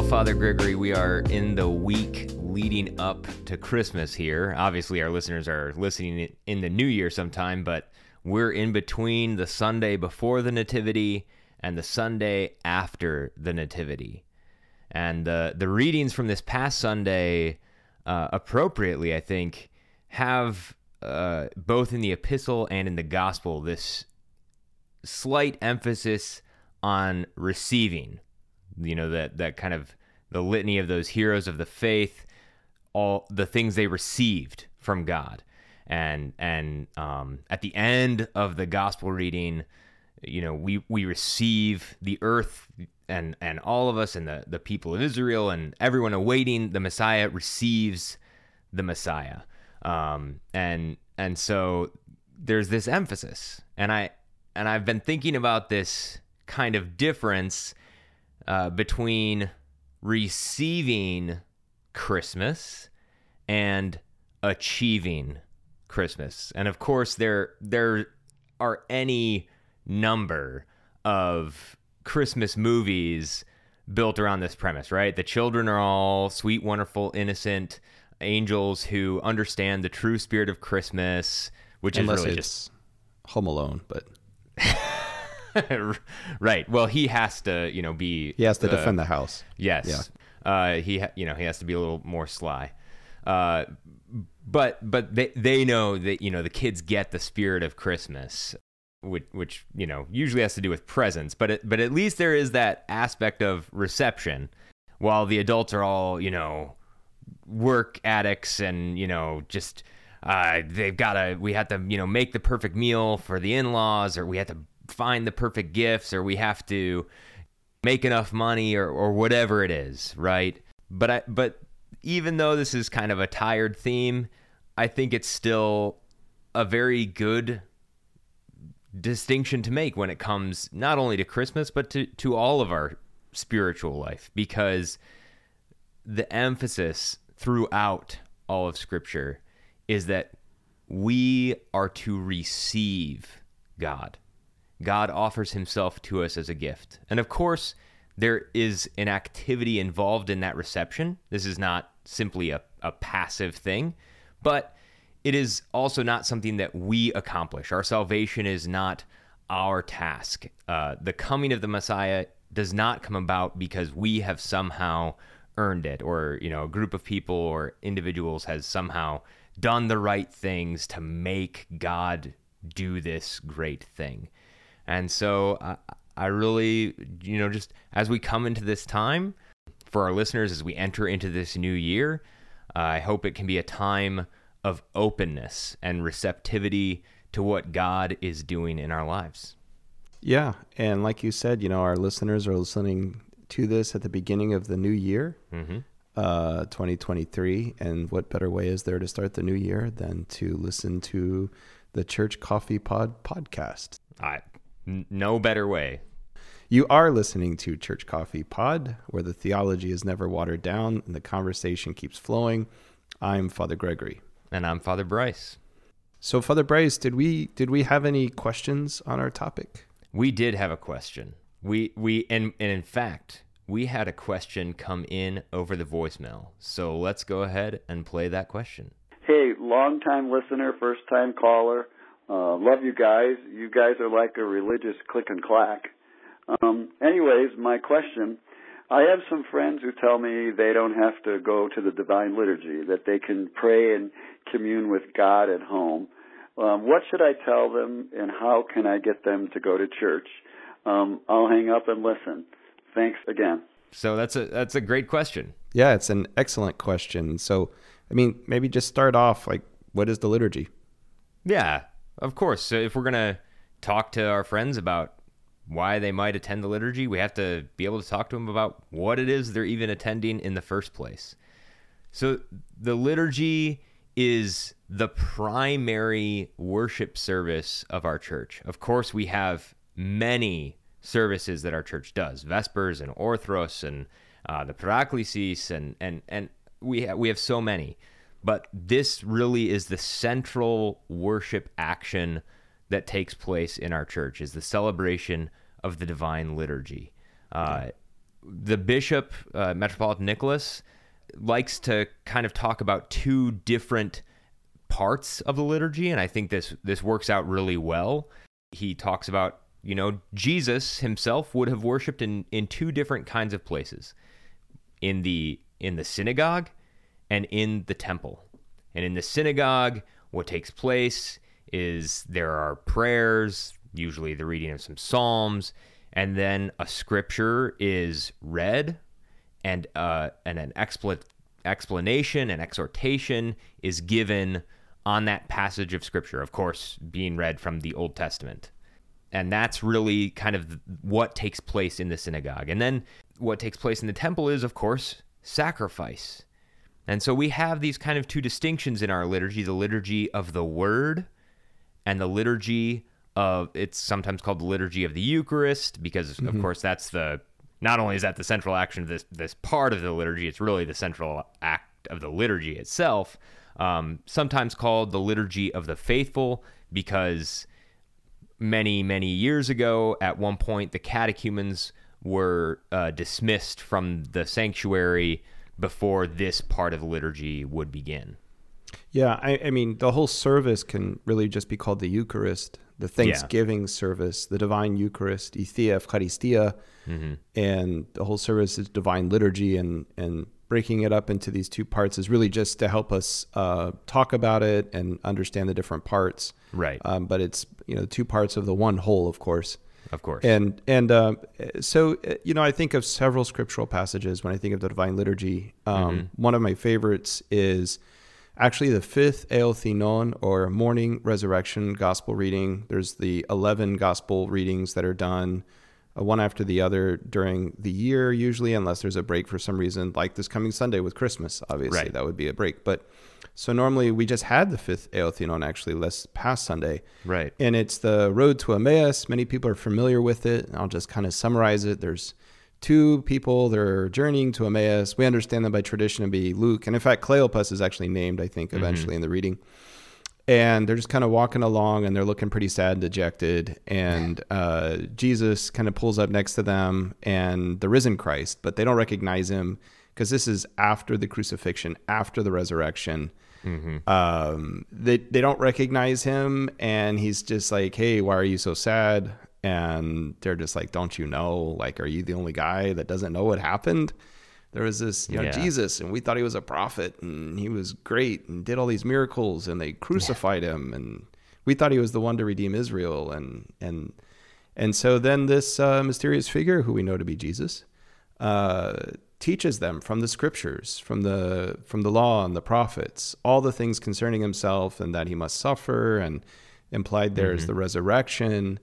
Well, Father Gregory, we are in the week leading up to Christmas here. Obviously, our listeners are listening in the new year sometime, but we're in between the Sunday before the Nativity and the Sunday after the Nativity. And the, the readings from this past Sunday, uh, appropriately, I think, have uh, both in the epistle and in the gospel this slight emphasis on receiving you know that that kind of the litany of those heroes of the faith all the things they received from god. And and um, at the end of the gospel reading you know we we receive the earth and and all of us and the the people of israel and everyone awaiting the messiah receives the messiah. Um, and and so there's this emphasis. And i and i've been thinking about this kind of difference uh, between receiving Christmas and achieving Christmas. And of course, there there are any number of Christmas movies built around this premise, right? The children are all sweet, wonderful, innocent angels who understand the true spirit of Christmas, which Unless is really it's just Home Alone, but right. Well, he has to, you know, be he has to the- defend the house. Yes. Yeah. Uh, he, ha- you know, he has to be a little more sly. Uh, but but they they know that you know the kids get the spirit of Christmas, which which you know usually has to do with presents. But it, but at least there is that aspect of reception, while the adults are all you know work addicts and you know just uh, they've got to we have to you know make the perfect meal for the in-laws or we have to find the perfect gifts or we have to make enough money or, or whatever it is right but i but even though this is kind of a tired theme i think it's still a very good distinction to make when it comes not only to christmas but to to all of our spiritual life because the emphasis throughout all of scripture is that we are to receive God. God offers himself to us as a gift. And of course, there is an activity involved in that reception. This is not simply a, a passive thing, but it is also not something that we accomplish. Our salvation is not our task. Uh, the coming of the Messiah does not come about because we have somehow earned it or you know a group of people or individuals has somehow done the right things to make god do this great thing and so i, I really you know just as we come into this time for our listeners as we enter into this new year uh, i hope it can be a time of openness and receptivity to what god is doing in our lives Yeah, and like you said, you know, our listeners are listening to this at the beginning of the new year, mm-hmm. uh, 2023. And what better way is there to start the new year than to listen to the Church Coffee Pod podcast? I, no better way You are listening to Church Coffee Pod, where the theology is never watered down and the conversation keeps flowing. I'm Father Gregory. and i'm father bryce So, Father Bryce, did we did we have any questions on our topic? We did have a question. We we and, and in fact, we had a question come in over the voicemail. So let's go ahead and play that question. Hey, long time listener, first time caller. Uh, love you guys. You guys are like a religious click and clack. Um, anyways, my question. I have some friends who tell me they don't have to go to the Divine Liturgy, that they can pray and commune with God at home. Um, what should I tell them, and how can I get them to go to church? Um, I'll hang up and listen. Thanks again. So that's a that's a great question. Yeah, it's an excellent question. So, I mean, maybe just start off like, what is the liturgy? Yeah, of course. So if we're gonna talk to our friends about why they might attend the liturgy, we have to be able to talk to them about what it is they're even attending in the first place. So the liturgy is the primary worship service of our church. Of course, we have many services that our church does: Vespers and Orthros and uh, the Paraklesis, and and and we ha- we have so many. But this really is the central worship action that takes place in our church: is the celebration of the divine liturgy. Uh, the bishop, uh, Metropolitan Nicholas, likes to kind of talk about two different parts of the liturgy, and I think this this works out really well. He talks about you know Jesus himself would have worshipped in in two different kinds of places, in the in the synagogue, and in the temple. And in the synagogue, what takes place is there are prayers, usually the reading of some psalms, and then a scripture is read, and uh, and an expl- explanation and exhortation is given on that passage of scripture. Of course, being read from the Old Testament, and that's really kind of what takes place in the synagogue. And then what takes place in the temple is, of course, sacrifice. And so we have these kind of two distinctions in our liturgy the liturgy of the word and the liturgy of it's sometimes called the liturgy of the Eucharist because mm-hmm. of course that's the not only is that the central action of this this part of the liturgy, it's really the central act of the liturgy itself. Um, sometimes called the liturgy of the faithful because many many years ago, at one point, the catechumens were uh, dismissed from the sanctuary before this part of the liturgy would begin. Yeah, I, I, mean, the whole service can really just be called the Eucharist, the Thanksgiving yeah. service, the Divine Eucharist, Ethia Eucharistia, mm-hmm. and the whole service is Divine Liturgy, and and breaking it up into these two parts is really just to help us uh, talk about it and understand the different parts. Right. Um, but it's you know two parts of the one whole, of course. Of course. And and uh, so uh, you know I think of several scriptural passages when I think of the Divine Liturgy. Um, mm-hmm. One of my favorites is actually the fifth Eothinon or morning resurrection gospel reading. There's the 11 gospel readings that are done uh, one after the other during the year, usually, unless there's a break for some reason, like this coming Sunday with Christmas. Obviously, right. that would be a break. But so normally we just had the fifth Eothinon actually last past Sunday. Right. And it's the road to Emmaus. Many people are familiar with it. I'll just kind of summarize it. There's two people they're journeying to Emmaus. We understand them by tradition to be Luke, and in fact, Cleopas is actually named, I think, mm-hmm. eventually mm-hmm. in the reading. And they're just kind of walking along, and they're looking pretty sad and dejected. And uh, Jesus kind of pulls up next to them, and the risen Christ, but they don't recognize him because this is after the crucifixion, after the resurrection. Mm-hmm. Um, they they don't recognize him, and he's just like, "Hey, why are you so sad?" and they're just like, "Don't you know? Like, are you the only guy that doesn't know what happened?" There was this, you know, yeah. Jesus, and we thought he was a prophet, and he was great, and did all these miracles, and they crucified yeah. him, and we thought he was the one to redeem Israel, and and and so then this uh, mysterious figure, who we know to be Jesus, uh, teaches them from the scriptures, from the from the law and the prophets, all the things concerning himself, and that he must suffer, and implied there is mm-hmm. the resurrection.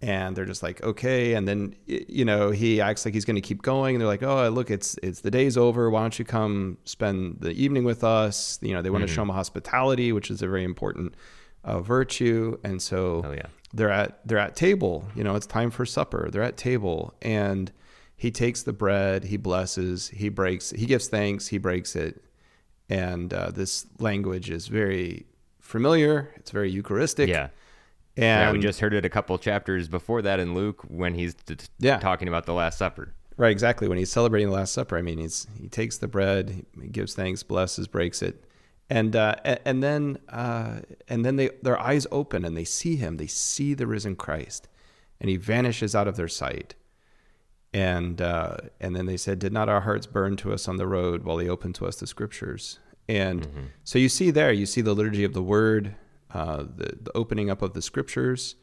And they're just like okay. And then you know he acts like he's going to keep going. And they're like oh look it's it's the day's over. Why don't you come spend the evening with us? You know they want mm-hmm. to show him hospitality which is a very important uh, virtue. And so oh, yeah. they're at they're at table. You know it's time for supper. They're at table. And he takes the bread he blesses he breaks he gives thanks he breaks it and uh, this language is very familiar it's very eucharistic yeah and yeah, we just heard it a couple chapters before that in Luke when he's t- yeah. talking about the Last Supper. Right, exactly. When he's celebrating the Last Supper, I mean, he's he takes the bread, he gives thanks, blesses, breaks it, and uh, and then uh, and then they their eyes open and they see him. They see the risen Christ, and he vanishes out of their sight. And uh, and then they said, "Did not our hearts burn to us on the road while he opened to us the Scriptures?" And mm-hmm. so you see there, you see the liturgy of the Word uh, the, the opening up of the scriptures.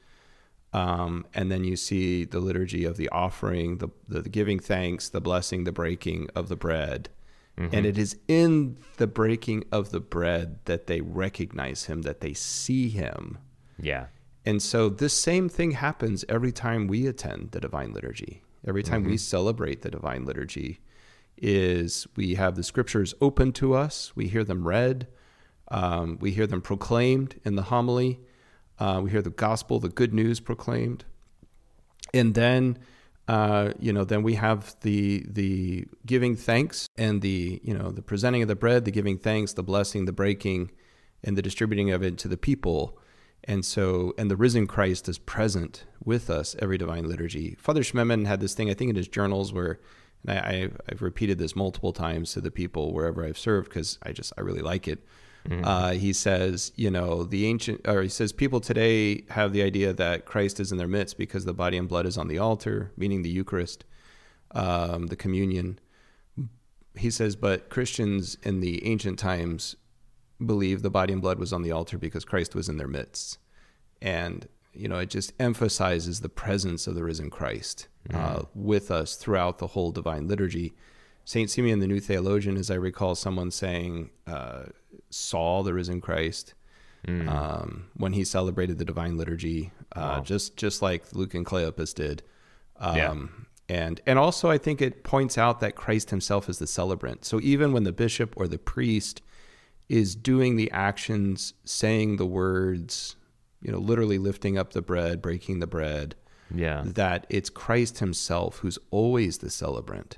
Um, and then you see the liturgy of the offering, the, the, the giving thanks, the blessing, the breaking of the bread. Mm-hmm. And it is in the breaking of the bread that they recognize him, that they see him. Yeah. And so this same thing happens every time we attend the divine liturgy. Every time mm-hmm. we celebrate the divine liturgy is we have the scriptures open to us, we hear them read, um, we hear them proclaimed in the homily. Uh, we hear the gospel, the good news proclaimed, and then uh, you know then we have the the giving thanks and the you know the presenting of the bread, the giving thanks, the blessing, the breaking, and the distributing of it to the people. And so, and the risen Christ is present with us every divine liturgy. Father Schmemann had this thing, I think, in his journals where and I, I I've repeated this multiple times to the people wherever I've served because I just I really like it. Uh, he says, you know, the ancient, or he says, people today have the idea that Christ is in their midst because the body and blood is on the altar, meaning the Eucharist, um, the communion. He says, but Christians in the ancient times believe the body and blood was on the altar because Christ was in their midst. And, you know, it just emphasizes the presence of the risen Christ uh, with us throughout the whole divine liturgy. St. Simeon, the new theologian, as I recall someone saying, uh, saw the risen Christ um, when he celebrated the divine liturgy, uh, Wow. just just like Luke and Cleopas did. Um, Yeah. And and also, I think it points out that Christ Himself is the celebrant. So even when the bishop or the priest is doing the actions, saying the words, you know, literally lifting up the bread, breaking the bread, Yeah. that it's Christ Himself who's always the celebrant.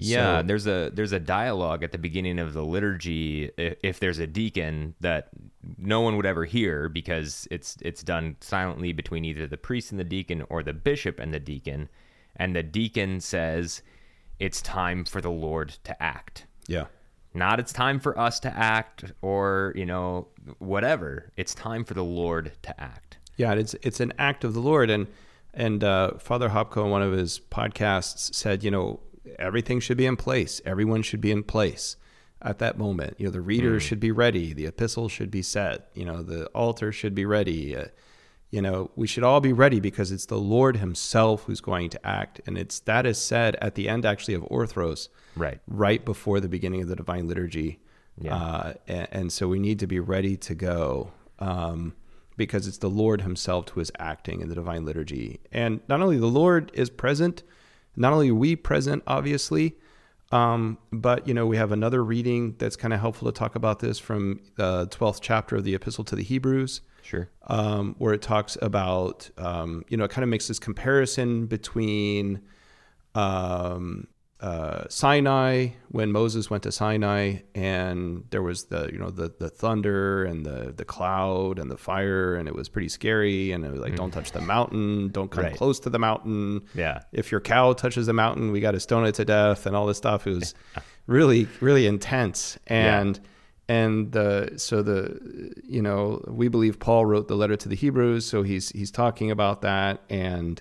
Yeah, So- there's a there's a dialogue at the beginning of the liturgy if, if there's a deacon that no one would ever hear because it's it's done silently between either the priest and the deacon or the bishop and the deacon and the deacon says it's time for the Lord to act. Yeah. Not it's time for us to act or, you know, whatever. It's time for the Lord to act. Yeah, it's it's an act of the Lord, and and uh, Father Hopko in one of his podcasts said, you know, everything should be in place. Everyone should be in place at that moment. You know, the readers should be ready. The epistle should be set. You know, the altar should be ready. Uh, you know, we should all be ready because it's the Lord Himself who's going to act, and it's that is said at the end actually of Orthros, Right. right before the beginning of the Divine Liturgy. Yeah. Uh, and, and so we need to be ready to go um, because it's the Lord Himself who is acting in the Divine Liturgy. And not only the Lord is present, not only are we present, obviously, um, but you know we have another reading that's kind of helpful to talk about this from the twelfth chapter of the Epistle to the Hebrews Sure. um, where it talks about, um, you know, it kind of makes this comparison between um, uh, Sinai when Moses went to Sinai and there was the, you know, the the thunder and the the cloud and the fire and it was pretty scary and it was like, don't touch the mountain, don't come Right. close to the mountain. Yeah. If your cow touches the mountain, we got to stone it to death and all this stuff. It was really, really intense. And and the so the you know we believe Paul wrote the letter to the Hebrews, so he's he's talking about that and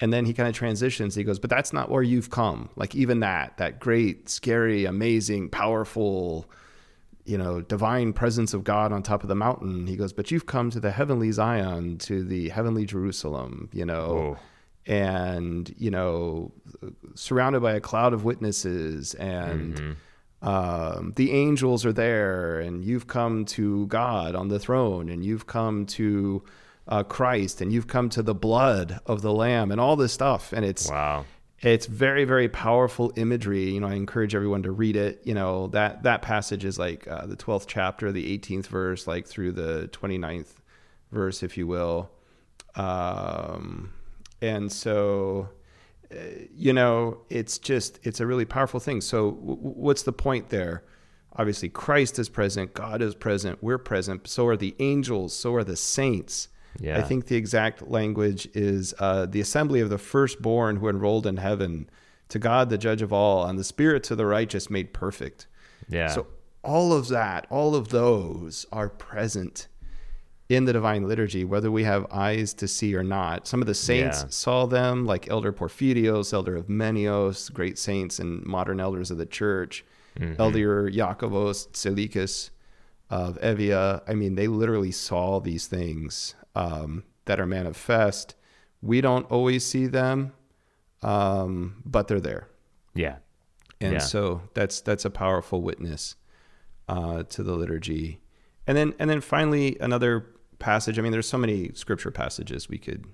and then he kind of transitions. He goes, but that's not where you've come. Like even that that great, scary, amazing, powerful, you know, divine presence of God on top of the mountain. He goes, but you've come to the heavenly Zion, to the heavenly Jerusalem. You know. Oh. And you know, surrounded by a cloud of witnesses, and mm-hmm. Um, the angels are there, and you've come to God on the throne, and you've come to uh, Christ, and you've come to the blood of the Lamb, and all this stuff. And it's Wow. it's very very powerful imagery. You know, I encourage everyone to read it. You know that that passage is like uh, the twelfth chapter, the eighteenth verse, like through the 29th verse, if you will. Um, and so you know, it's just it's a really powerful thing. So w- what's the point there? Obviously, Christ is present, God is present, we're present. So are the angels, so are the saints. Yeah. I think the exact language is uh, the assembly of the firstborn who enrolled in heaven, to God the judge of all, and the spirits of the righteous made perfect. Yeah. So all of that, all of those are present in the divine liturgy, whether we have eyes to see or not. Some of the saints Yeah. saw them, like Elder Porphyrios, Elder of Menios, great saints and modern elders of the church, Elder Iakovos Tsalikis of Evia. I mean, they literally saw these things um, that are manifest. We don't always see them, um, but they're there yeah. and Yeah. so that's that's a powerful witness uh, to the liturgy and then and then finally another passage i mean there's so many scripture passages we could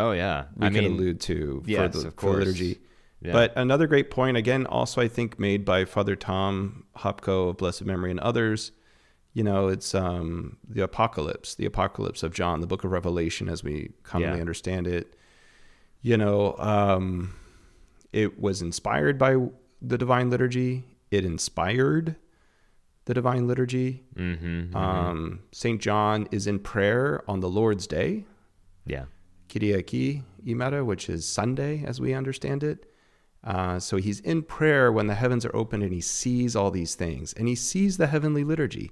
Oh yeah. we I could mean, allude to yes, for, the, of for liturgy Yeah. but another great point again also i think made by father tom hopko of blessed memory and others you know it's um, the apocalypse the apocalypse of john the book of revelation as we commonly Yeah. understand it you know um, it was inspired by the divine liturgy it inspired the divine liturgy mm-hmm, um, st john is in prayer on the lord's day yeah. Kyriaki Imera, which is Sunday as we understand it. Uh, so he's in prayer when the heavens are open and he sees all these things and he sees the heavenly liturgy.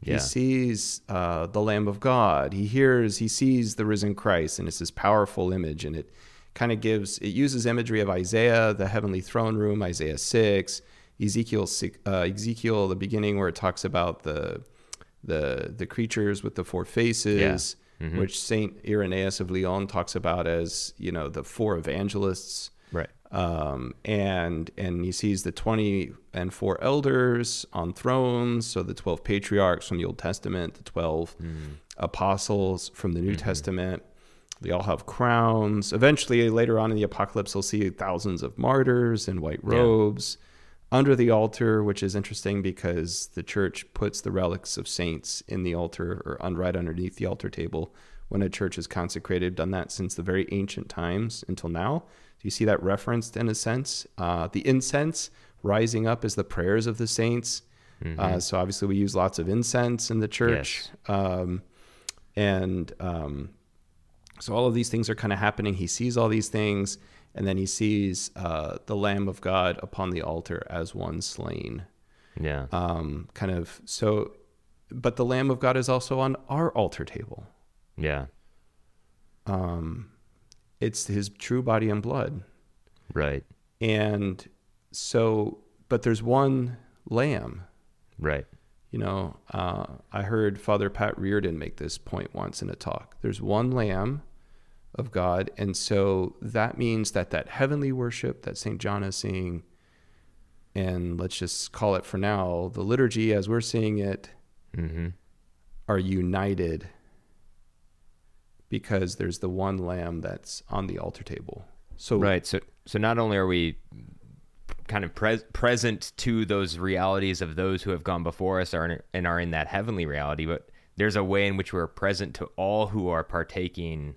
He Yeah. sees uh, the Lamb of God. He hears, he sees the risen Christ, and it's this powerful image. And it kind of gives, it uses imagery of Isaiah, the heavenly throne room, Isaiah 6, Ezekiel, uh, Ezekiel, the beginning where it talks about the, the, the creatures with the four faces, which Saint Irenaeus of Lyon talks about as, you know, the four evangelists Right. um, and and he sees the twenty and four elders on thrones. So the twelve patriarchs from the Old Testament, the twelve apostles from the New Testament. They all have crowns. Eventually, later on in the apocalypse, he'll see thousands of martyrs in white robes under the altar, which is interesting because the church puts the relics of saints in the altar or un- right underneath the altar table when a church is consecrated. Done that since the very ancient times until now. So you see that referenced in a sense. Uh, the incense rising up is the prayers of the saints. Uh, so obviously, we use lots of incense in the church. Um, and um, so all of these things are kind of happening. He sees all these things, and then he sees uh, the Lamb of God upon the altar as one slain. Yeah. Um, kind of so, but the Lamb of God is also on our altar table. yeah. Um, it's his true body and blood. Right. And so, but there's one lamb. Right. You know, uh, I heard Father Pat Reardon make this point once in a talk. There's one lamb of God. And so that means that that heavenly worship that St. John is seeing, and let's just call it for now, the liturgy as we're seeing it, Mm-hmm. are united because there's the one lamb that's on the altar table. So Right. So so not only are we kind of pres- present to those realities of those who have gone before us are and are in that heavenly reality, but there's a way in which we're present to all who are partaking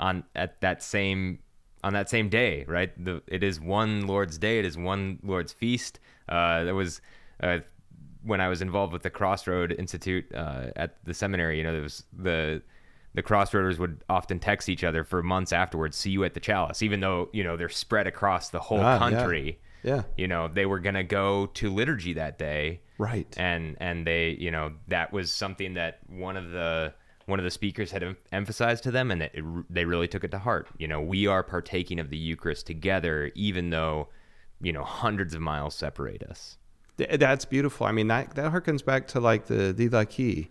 on at that same on that same day, right? The it is one Lord's day, it is one Lord's feast. Uh, there was uh, when I was involved with the Crossroad Institute uh, at the seminary. You know, there was the the crossroaders would often text each other for months afterwards, "See you at the chalice," even though you know they're spread across the whole Ah, yeah. country. yeah, You know, they were gonna go to liturgy that day, right. and and they, you know, that was something that one of the one of the speakers had em- emphasized to them, and it, it, they really took it to heart. You know, we are partaking of the Eucharist together, even though you know hundreds of miles separate us. Th- That's beautiful. I mean, that that harkens back to like the Didaki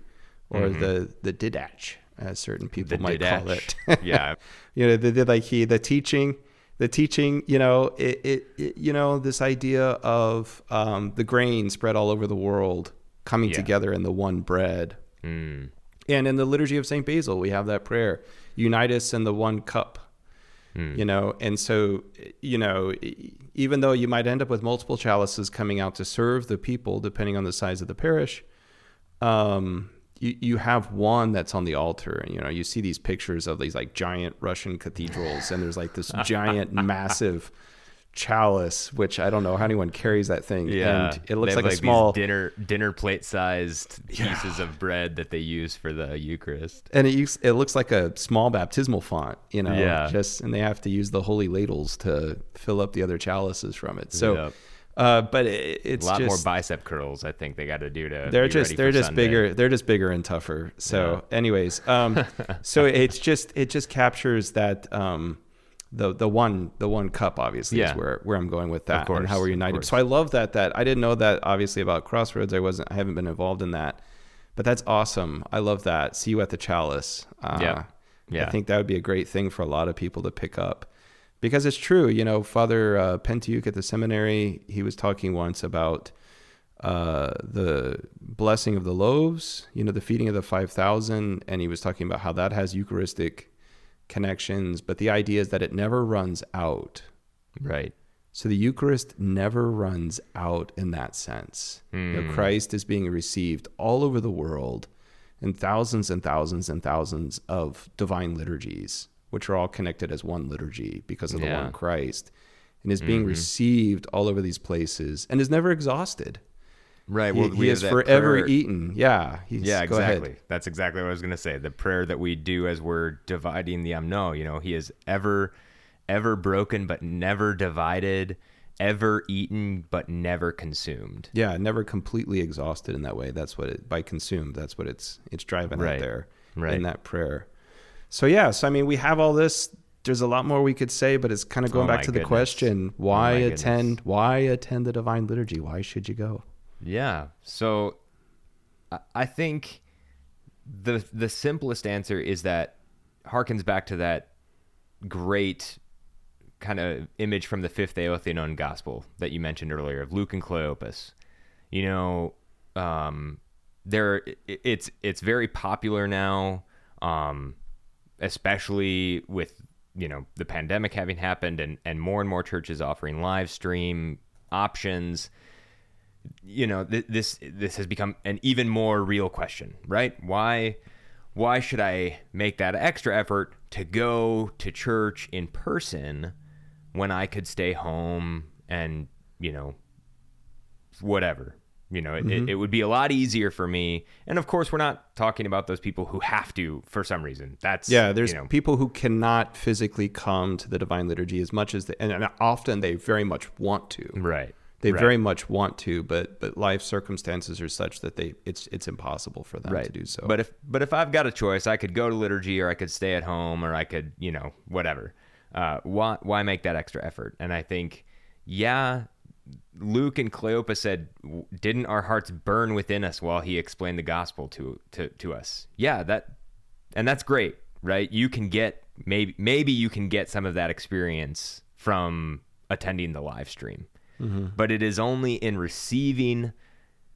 or the the Didach, as certain people Mm-hmm. The might call it. yeah, you know, the Didaki, the teaching, the teaching. You know, it, it, it you know this idea of um, the grain spread all over the world coming Yeah. together in the one bread. Mm. And in the liturgy of Saint Basil, we have that prayer: "Unite us in the one cup." You know, and so you know, even though you might end up with multiple chalices coming out to serve the people, depending on the size of the parish, um, you you have one that's on the altar, and you know, you see these pictures of these like giant Russian cathedrals, and there's like this giant, massive chalice, which I don't know how anyone carries that thing. Yeah, and it looks like have, a small dinner dinner plate sized pieces of bread that they use for the Eucharist. and it use, it looks like a small baptismal font, you know. Yeah. Just and they have to use the holy ladles to fill up the other chalices from it. So, Yep. uh, but it, A it's lot more bicep curls, I think they got to do to. they're just they're just Sunday. bigger they're just bigger and tougher. So, anyways, um, so it's just it just captures that um, the the one the one cup obviously Yeah. is where where I'm going with that and course, how we're united. So I love that that I didn't know that obviously about Crossroads. I wasn't I haven't been involved in that, but that's awesome. I love that. See you at the chalice. Uh, Yeah. Yeah. I think that would be a great thing for a lot of people to pick up because it's true. You know, Father uh, Pentiuc at the seminary, he was talking once about uh, the blessing of the loaves, you know, the feeding of the 5,000. And he was talking about how that has Eucharistic connections, but the idea is that it never runs out. Right. So the Eucharist never runs out in that sense. You know, Hmm. Christ is being received all over the world in thousands and thousands and thousands of divine liturgies, which are all connected as one liturgy because of the Yeah. Mm-hmm. one Christ, and is being received all over these places and is never exhausted. Right. He, Well, he we have is forever prayer- eaten. Yeah. He's, Yeah, ahead. exactly. That's exactly what I was going to say. The prayer that we do as we're dividing the amno, you know, he is ever ever broken but never divided, ever eaten but never consumed. Yeah, never completely exhausted in that way. That's what it by consumed. That's what it's it's driving Right. at there Right. in that prayer. So yeah, so I mean, we have all this. There's a lot more we could say, but it's kind of going Oh back to the question: oh Why my attend? goodness. Why attend the divine liturgy? Why should you go? Yeah. So I- think the the simplest answer is that harkens back to that great kind of image from the fifth Eothinon gospel that you mentioned earlier of Luke and Cleopas. You know, um, there it's it's very popular now, um, especially with you know the pandemic having happened and and more and more churches offering live stream options you know th- this this has become an even more real question right? Why why should i make that extra effort to go to church in person when i could stay home and you know whatever? You know it, it, mm-hmm. it would be a lot easier for me. And of course we're not talking about those people who have to for some reason. That's Yeah, there's you know, people who cannot physically come to the divine liturgy as much as they, and often they very much want to. right They right. very much want to, but but life circumstances are such that they it's it's impossible for them to do so. But if but if I've got a choice, I could go to liturgy, or I could stay at home, or I could you know whatever. Uh, why why make that extra effort? And I think, yeah, Luke and Cleopas said, didn't our hearts burn within us while he explained the gospel to to to us? Yeah, that and that's great, right? You can get maybe maybe you can get some of that experience from attending the live stream. But it is only in receiving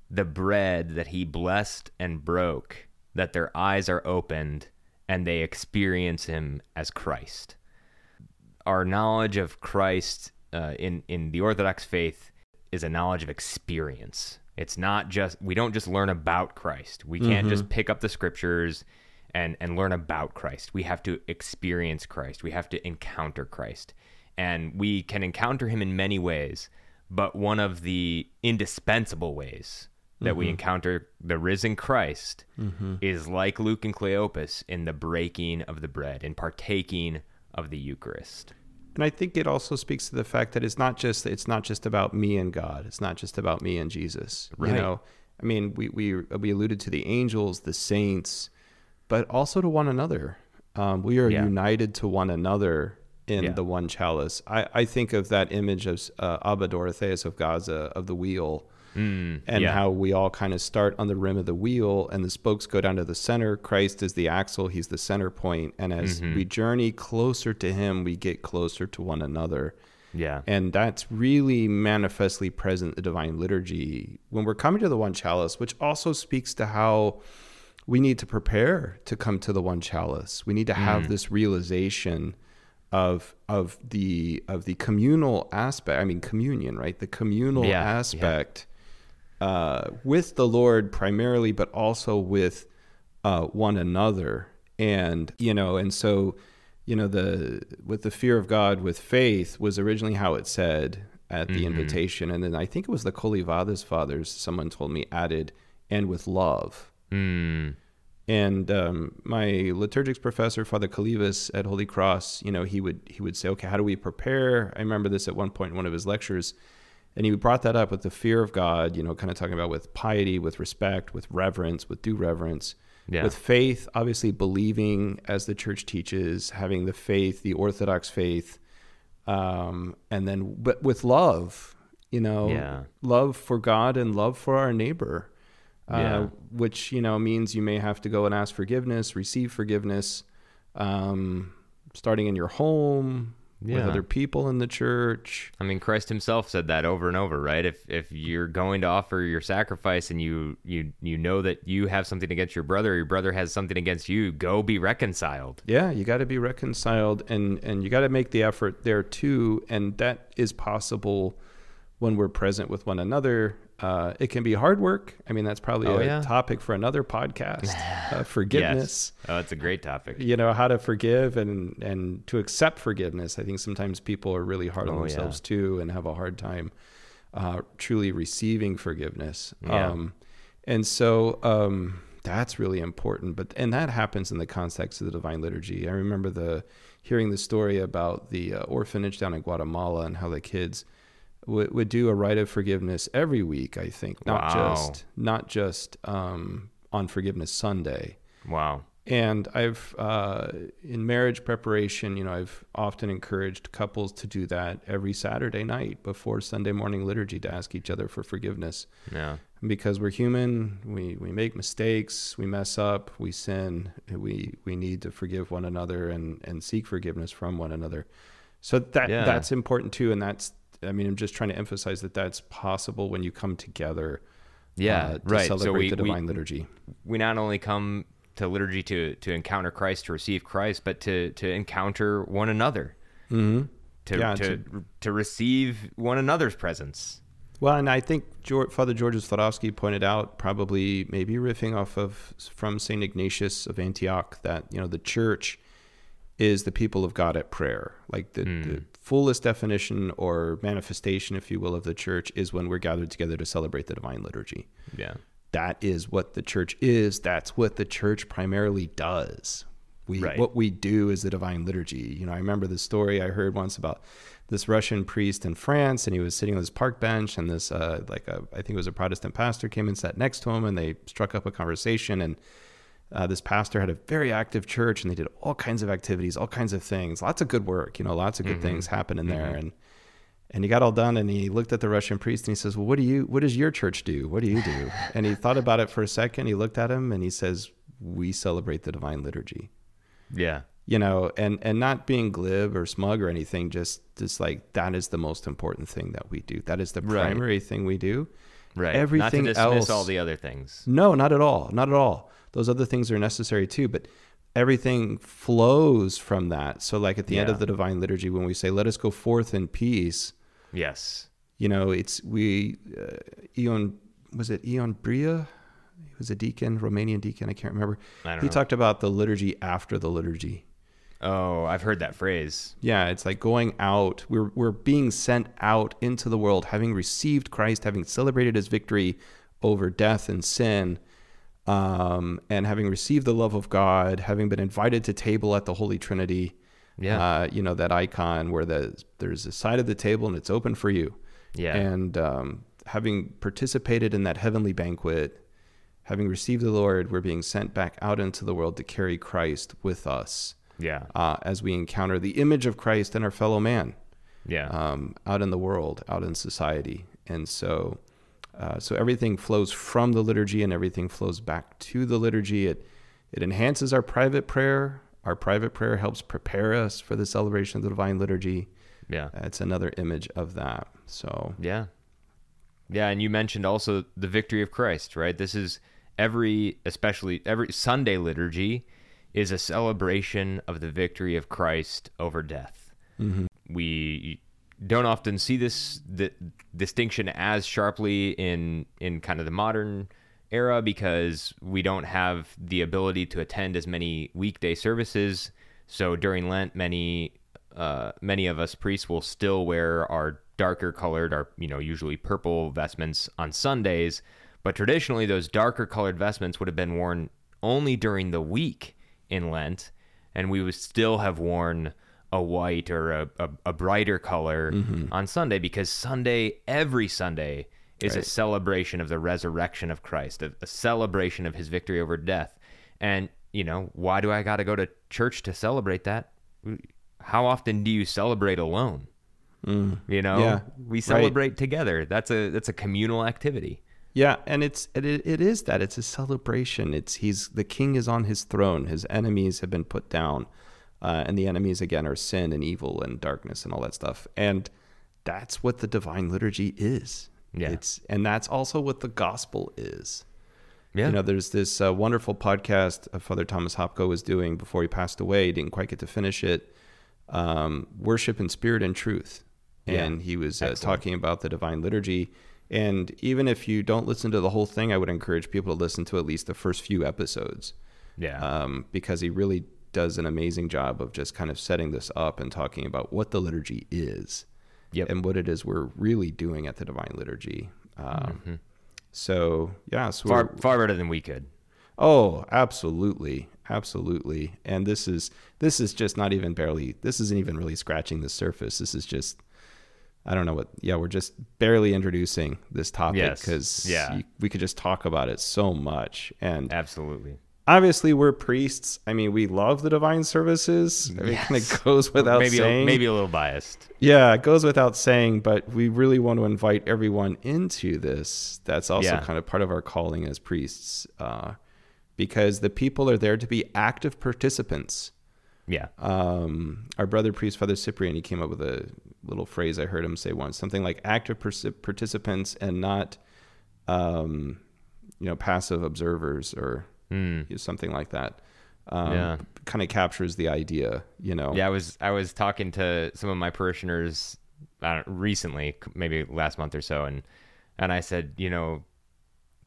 the bread that he blessed and broke that their eyes are opened and they experience him as Christ. Our knowledge of Christ uh, in in the Orthodox faith is a knowledge of experience. It's not just we don't just learn about Christ. We can't just pick up the scriptures and and learn about Christ. We have to experience Christ. We have to encounter Christ. And we can encounter him in many ways, but one of the indispensable ways that we encounter the risen Christ is like Luke and Cleopas in the breaking of the bread, and partaking of the Eucharist. And I think it also speaks to the fact that it's not just it's not just about me and God. It's not just about me and Jesus. Right. You know, I mean, we we we alluded to the angels, the saints, but also to one another. Um, we are Yeah. united to one another in Yeah. the one chalice. I, I think of that image of uh, Abba Dorotheus of Gaza of the wheel. and yeah. how we all kind of start on the rim of the wheel and the spokes go down to the center. Christ is the axle, he's the center point, and as we journey closer to him, we get closer to one another. Yeah. And that's really manifestly present the divine liturgy when we're coming to the one chalice, which also speaks to how we need to prepare to come to the one chalice. We need to have Mm. this realization of of the of the communal aspect. I mean communion, right? The communal Yeah, yeah. aspect uh, with the Lord primarily, but also with uh, one another. And you know, and so you know the with the fear of God with faith was originally how it said at the invitation, and then I think it was the Kollyvades fathers. Someone told me added and with love. Mm. And um, my liturgics professor, Father Calivas at Holy Cross, you know, he would he would say, okay, how do we prepare? I remember this at one point in one of his lectures, and he brought that up with the fear of God, you know, kind of talking about with piety, with respect, with reverence, with due reverence, Yeah. with faith, obviously believing as the church teaches, having the faith, the Orthodox faith, um, and then but with love, you know, Yeah. love for God and love for our neighbor uh, Yeah. which you know means you may have to go and ask forgiveness, receive forgiveness, um, starting in your home with other people in the church. I mean, Christ Himself said that over and over, right? If if you're going to offer your sacrifice and you you you know that you have something against your brother, or your brother has something against you, go be reconciled. Yeah, you got to be reconciled, and and you got to make the effort there too, and that is possible when we're present with one another. Uh, it can be hard work. I mean, that's probably Oh, a yeah. topic for another podcast. Uh, forgiveness. Yes. Oh, it's a great topic. you know how to forgive and and to accept forgiveness i think sometimes people are really hard on Oh, yeah. themselves too and have a hard time uh, truly receiving forgiveness Yeah. um, and so um, that's really important. But and that happens in the context of the divine liturgy. I remember the hearing the story about the uh, orphanage down in Guatemala and how the kids would, would do a rite of forgiveness every week. I think not Wow. just not just um, on Forgiveness Sunday. Wow. And I've uh, in marriage preparation, you know, I've often encouraged couples to do that every Saturday night before Sunday morning liturgy to ask each other for forgiveness Yeah. because we're human we we make mistakes we mess up we sin we we need to forgive one another and and seek forgiveness from one another so that Yeah. that's important too and that's i mean i'm just trying to emphasize that that's possible when you come together Yeah. uh, to right. So celebrate we, the we, divine liturgy we not only come to liturgy to to encounter Christ, to receive Christ, but to to encounter one another, mm-hmm. to Yeah, to, to receive one another's presence. Well, and I think George, Father George Florovsky pointed out, probably maybe riffing off of from Saint Ignatius of Antioch, that you know the church is the people of God at prayer. Like the, the fullest definition or manifestation, if you will, of the church is when we're gathered together to celebrate the divine liturgy. Yeah. That is what the church is. That's what the church primarily does. We Right. what we do is the divine liturgy. You know, I remember the story I heard once about this Russian priest in France, and he was sitting on this park bench, and this uh, like a I think it was a Protestant pastor came and sat next to him, and they struck up a conversation. And uh, this pastor had a very active church, and they did all kinds of activities, all kinds of things, lots of good work. You know, lots of good things happen in there, and and he got all done and he looked at the Russian priest and he says, Well, what do you what does your church do? What do you do? and he thought about it for a second. He looked at him and he says, We celebrate the divine liturgy. Yeah. You know, and and not being glib or smug or anything, just just like that is the most important thing that we do. That is the Right. primary thing we do. Right. Everything Not to dismiss else- all the other things. No, not at all. Not at all. Those other things are necessary too, but everything flows from that. So like at the end of the divine liturgy when we say let us go forth in peace, Yes. you know, it's we uh, Eon was it Ion Bria? He was a deacon, Romanian deacon. I can't remember. I He know. talked about the liturgy after the liturgy. Oh, I've heard that phrase. Yeah, it's like going out. We're we're being sent out into the world, having received Christ, having celebrated His victory over death and sin, um, and having received the love of God, having been invited to table at the Holy Trinity. Yeah. Uh, you know that icon where the there's a side of the table and it's open for you. Yeah. And um, having participated in that heavenly banquet, having received the Lord, we're being sent back out into the world to carry Christ with us yeah. uh, as we encounter the image of Christ in our fellow man Yeah. um, out in the world, out in society. And so, uh, so everything flows from the liturgy and everything flows back to the liturgy. It, it enhances our private prayer. Our private prayer helps prepare us for the celebration of the divine liturgy. yeah. It's another image of that. So, Yeah. Yeah, and you mentioned also the victory of Christ, right? This is every especially every Sunday liturgy is a celebration of the victory of Christ over death. We don't often see this the distinction as sharply in in kind of the modern era because we don't have the ability to attend as many weekday services. So during Lent, many uh, many of us priests will still wear our darker colored, our you know usually purple vestments on Sundays. But traditionally, those darker colored vestments would have been worn only during the week in Lent, and we would still have worn a white or a, a, a brighter color mm-hmm. on Sunday because Sunday, every Sunday, is a celebration of the resurrection of Christ, a, a celebration of his victory over death. And, you know, why do I got to go to church to celebrate that? How often do you celebrate alone? Mm. You know, Yeah, we right. celebrate together. That's a that's a communal activity. Yeah, and it's it, it is that it's a celebration. It's he's the king is on his throne. His enemies have been put down, uh, and the enemies again are sin and evil and darkness and all that stuff. And that's what the divine liturgy is. Yeah. it's and that's also what the gospel is. Yeah. You know, there's this uh, wonderful podcast uh, Father Thomas Hopko was doing before he passed away. He didn't quite get to finish it. Um, Worship in Spirit and Truth. Yeah. And he was uh, talking about the Divine Liturgy. And even if you don't listen to the whole thing, I would encourage people to listen to at least the first few episodes yeah. um, because he really does an amazing job of just kind of setting this up and talking about what the liturgy is Yep. and what it is we're really doing at the Divine Liturgy. Um, Mm-hmm. So, yeah, so far far better than we could. Oh, absolutely, absolutely. And this is this is just not even barely. This isn't even really scratching the surface. This is just. I don't know what. Yeah, we're just barely introducing this topic Yes, because yeah. we could just talk about it so much. And Absolutely. Obviously, we're priests. I mean, we love the divine services. I mean, Yes. it goes without maybe saying. a, maybe a little biased. Yeah, it goes without saying, but we really want to invite everyone into this. That's also Yeah. kind of part of our calling as priests, uh, because the people are there to be active participants. Yeah. Um, our brother priest, Father Cyprian, he came up with a little phrase I heard him say once, something like active partic- participants and not, um, you know, passive observers or Hmm. something like that. Um, Yeah. Kind of captures the idea, you know. Yeah, I was I was talking to some of my parishioners recently, maybe last month or so, and and I said, you know,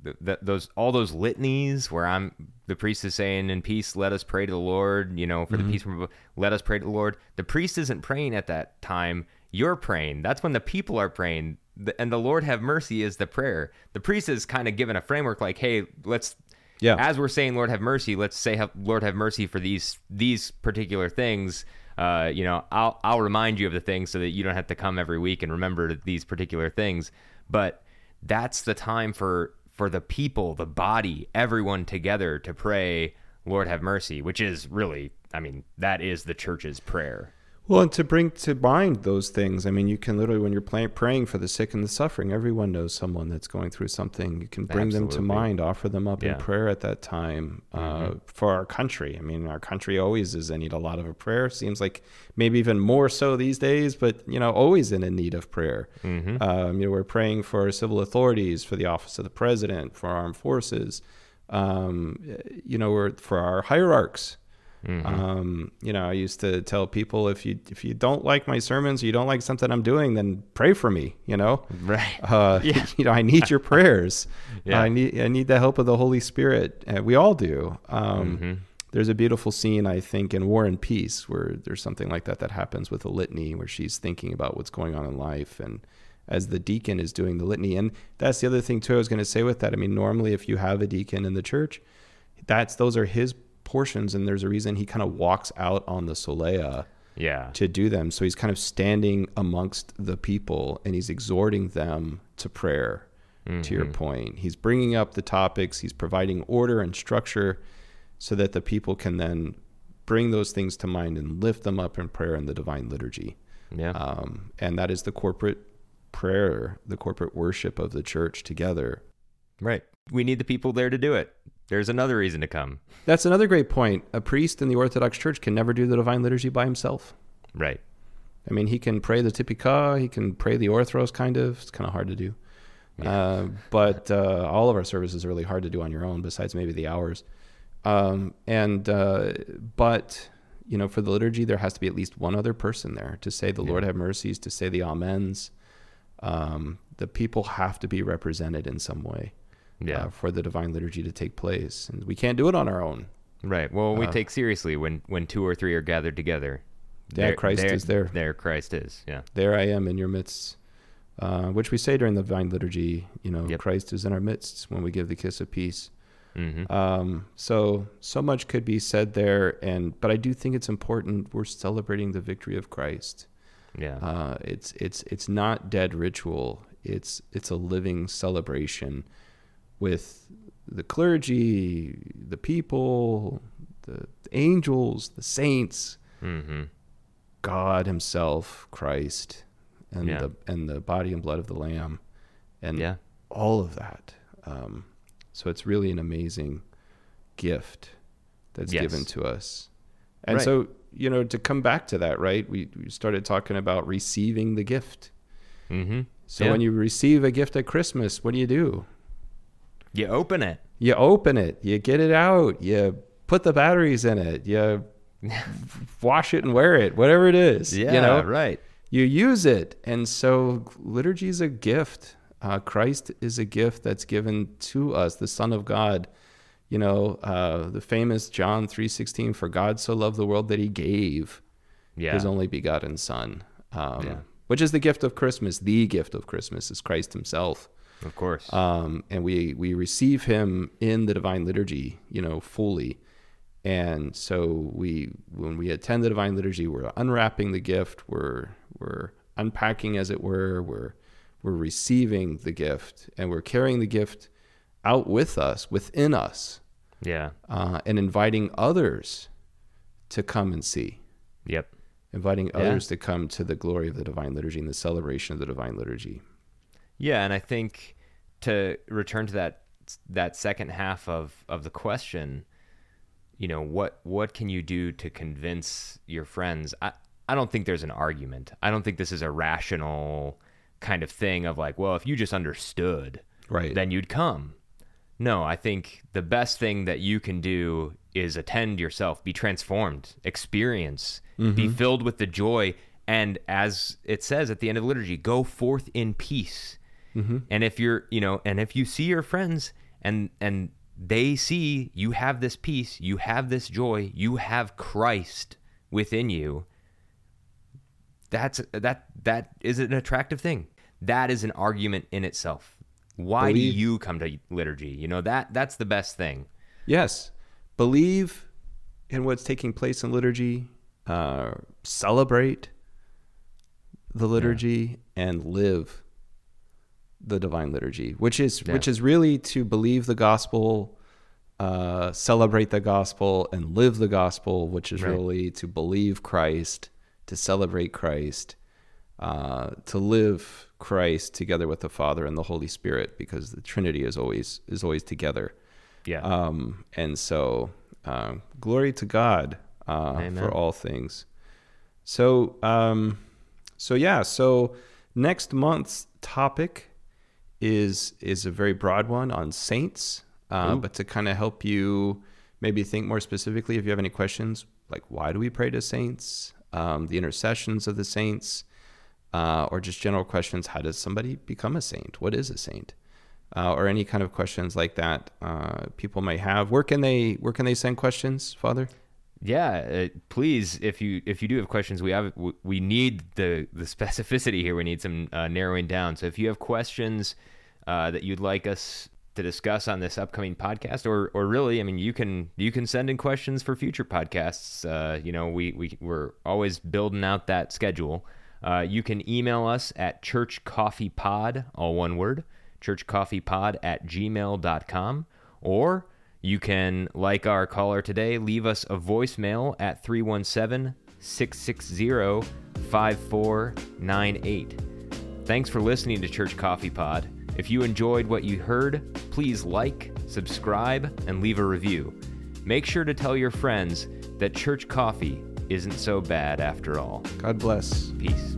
th- th- those all those litanies where I'm the priest is saying in peace, let us pray to the Lord, you know, for the peace from let us pray to the Lord. The priest isn't praying at that time. You're praying. That's when the people are praying. The- And the Lord have mercy is the prayer. The priest is kind of given a framework like, hey, let's Yeah. as we're saying lord have mercy let's say have, lord have mercy for these these particular things. Uh, you know i'll i'll remind you of the things so that you don't have to come every week and remember these particular things. But that's the time for for the people the body everyone together to pray lord have mercy which is really i mean that is the church's prayer Well, and to bring to mind those things, I mean, you can literally, when you're play, praying for the sick and the suffering, everyone knows someone that's going through something. You can bring them to mind, offer them up Yeah. in prayer at that time uh, for our country. I mean, our country always is in need a lot of a prayer. Seems like maybe even more so these days, but, you know, always in a need of prayer. Um, you know, we're praying for civil authorities, for the office of the president, for armed forces, um, you know, we're for our hierarchs. Um, you know, I used to tell people if you if you don't like my sermons, you don't like something I'm doing, then pray for me. You know, right uh, Yeah. you know, I need your prayers. Yeah. I need I need the help of the Holy Spirit. Uh, we all do. Um, Mm-hmm. There's a beautiful scene I think in War and Peace where there's something like that that happens with a litany where she's thinking about what's going on in life and as the deacon is doing the litany and that's the other thing too I was going to say with that I mean normally if you have a deacon in the church that's those are his portions and there's a reason he kind of walks out on the solea yeah to do them. So he's kind of standing amongst the people and he's exhorting them to prayer, to your point. He's bringing up the topics, he's providing order and structure so that the people can then bring those things to mind and lift them up in prayer in the divine liturgy. yeah Um, and that is the corporate prayer, the corporate worship of the church together. right we need the people there to do it there's another reason to come That's another great point. A priest in the Orthodox Church can never do the divine liturgy by himself. right I mean, he can pray the Typika, he can pray the Orthros, kind of. It's kind of hard to do. Uh, but uh, all of our services are really hard to do on your own, besides maybe the hours. Um, and uh, but you know, for the liturgy, there has to be at least one other person there to say the Lord have mercies, to say the amens. Um, the people have to be represented in some way yeah uh, for the divine liturgy to take place, and we can't do it on our own. Right. Well, we Uh, take seriously when when two or three are gathered together. Yeah, Christ is there. There, Christ is. Yeah. there I am in your midst. Uh, which we say during the divine liturgy, you know, Yep. Christ is in our midst when we give the kiss of peace. hmm Um, so so much could be said there, and but I do think it's important. We're celebrating the victory of Christ. Yeah. Uh, it's it's it's not dead ritual. It's it's a living celebration with the clergy, the people, the angels, the saints, hmm God Himself, Christ, and Yeah. the and the body and blood of the Lamb, and Yeah. all of that. Um, so it's really an amazing gift that's Yes. given to us. And Right. so, you know, to come back to that, right? We, we started talking about receiving the gift. hmm So Yeah. when you receive a gift at Christmas, what do you do? You open it. You open it, you get it out, you put the batteries in it, you wash it and wear it, whatever it is. Yeah. you know, Right. you use it. And so liturgy is a gift. Uh, Christ is a gift that's given to us, the Son of God. You know, uh, the famous John 3.16, for God so loved the world that he gave Yeah. his only begotten son, um, Yeah. which is the gift of Christmas. The gift of Christmas is Christ himself. Of course. Um, and we we receive Him in the divine liturgy, you know, fully. And so we when we attend the divine liturgy, we're unwrapping the gift. We're we're unpacking, as it were. We're we're receiving the gift, and we're carrying the gift out with us, within us, yeah. uh, and inviting others to come and see Yep. inviting Yeah. others to come to the glory of the divine liturgy and the celebration of the divine liturgy. Yeah, and I think to return to that that second half of of the question, you know, what what can you do to convince your friends? I I don't think there's an argument. I don't think this is a rational kind of thing of like, well, if you just understood, Right. then you'd come. No, I think the best thing that you can do is attend yourself, be transformed, experience, be mm-hmm. filled with the joy, and as it says at the end of the liturgy, go forth in peace. And if you're, you know, and if you see your friends and and they see you have this peace, you have this joy, you have Christ within you, that's that that is an attractive thing. That is an argument in itself. Why Believe- do you come to liturgy? You know that that's the best thing. Yes. Believe in what's taking place in liturgy, uh, celebrate the liturgy, and live the divine liturgy, which is Yeah. which is really to believe the gospel, uh, celebrate the gospel, and live the gospel, which is Right. really to believe Christ, to celebrate Christ, uh, to live Christ together with the Father and the Holy Spirit, because the Trinity is always is always together. Yeah. Um, and so, um, glory to God uh, for all things. So, um, so yeah. So next month's topic is is a very broad one on saints. Uh, but to kind of help you maybe think more specifically, if you have any questions, like why do we pray to saints, um, the intercessions of the saints, uh, or just general questions, how does somebody become a saint? What is a saint? uh, or any kind of questions like that uh, people may have. Where can they where can they send questions, Father? Yeah, uh, please, if you if you do have questions, we have we need the the specificity here. We need some uh, narrowing down. So if you have questions uh, that you'd like us to discuss on this upcoming podcast, or or really, I mean, you can you can send in questions for future podcasts. Uh, you know, we we we're always building out that schedule. Uh, you can email us at churchcoffeepod, all one word, churchcoffeepod at gmail.com, or you can, like our caller today, leave us a voicemail at 317 660 5498. Thanks for listening to Church Coffee Pod. If you enjoyed what you heard, please like, subscribe, and leave a review. Make sure to tell your friends that church coffee isn't so bad after all. God bless. Peace.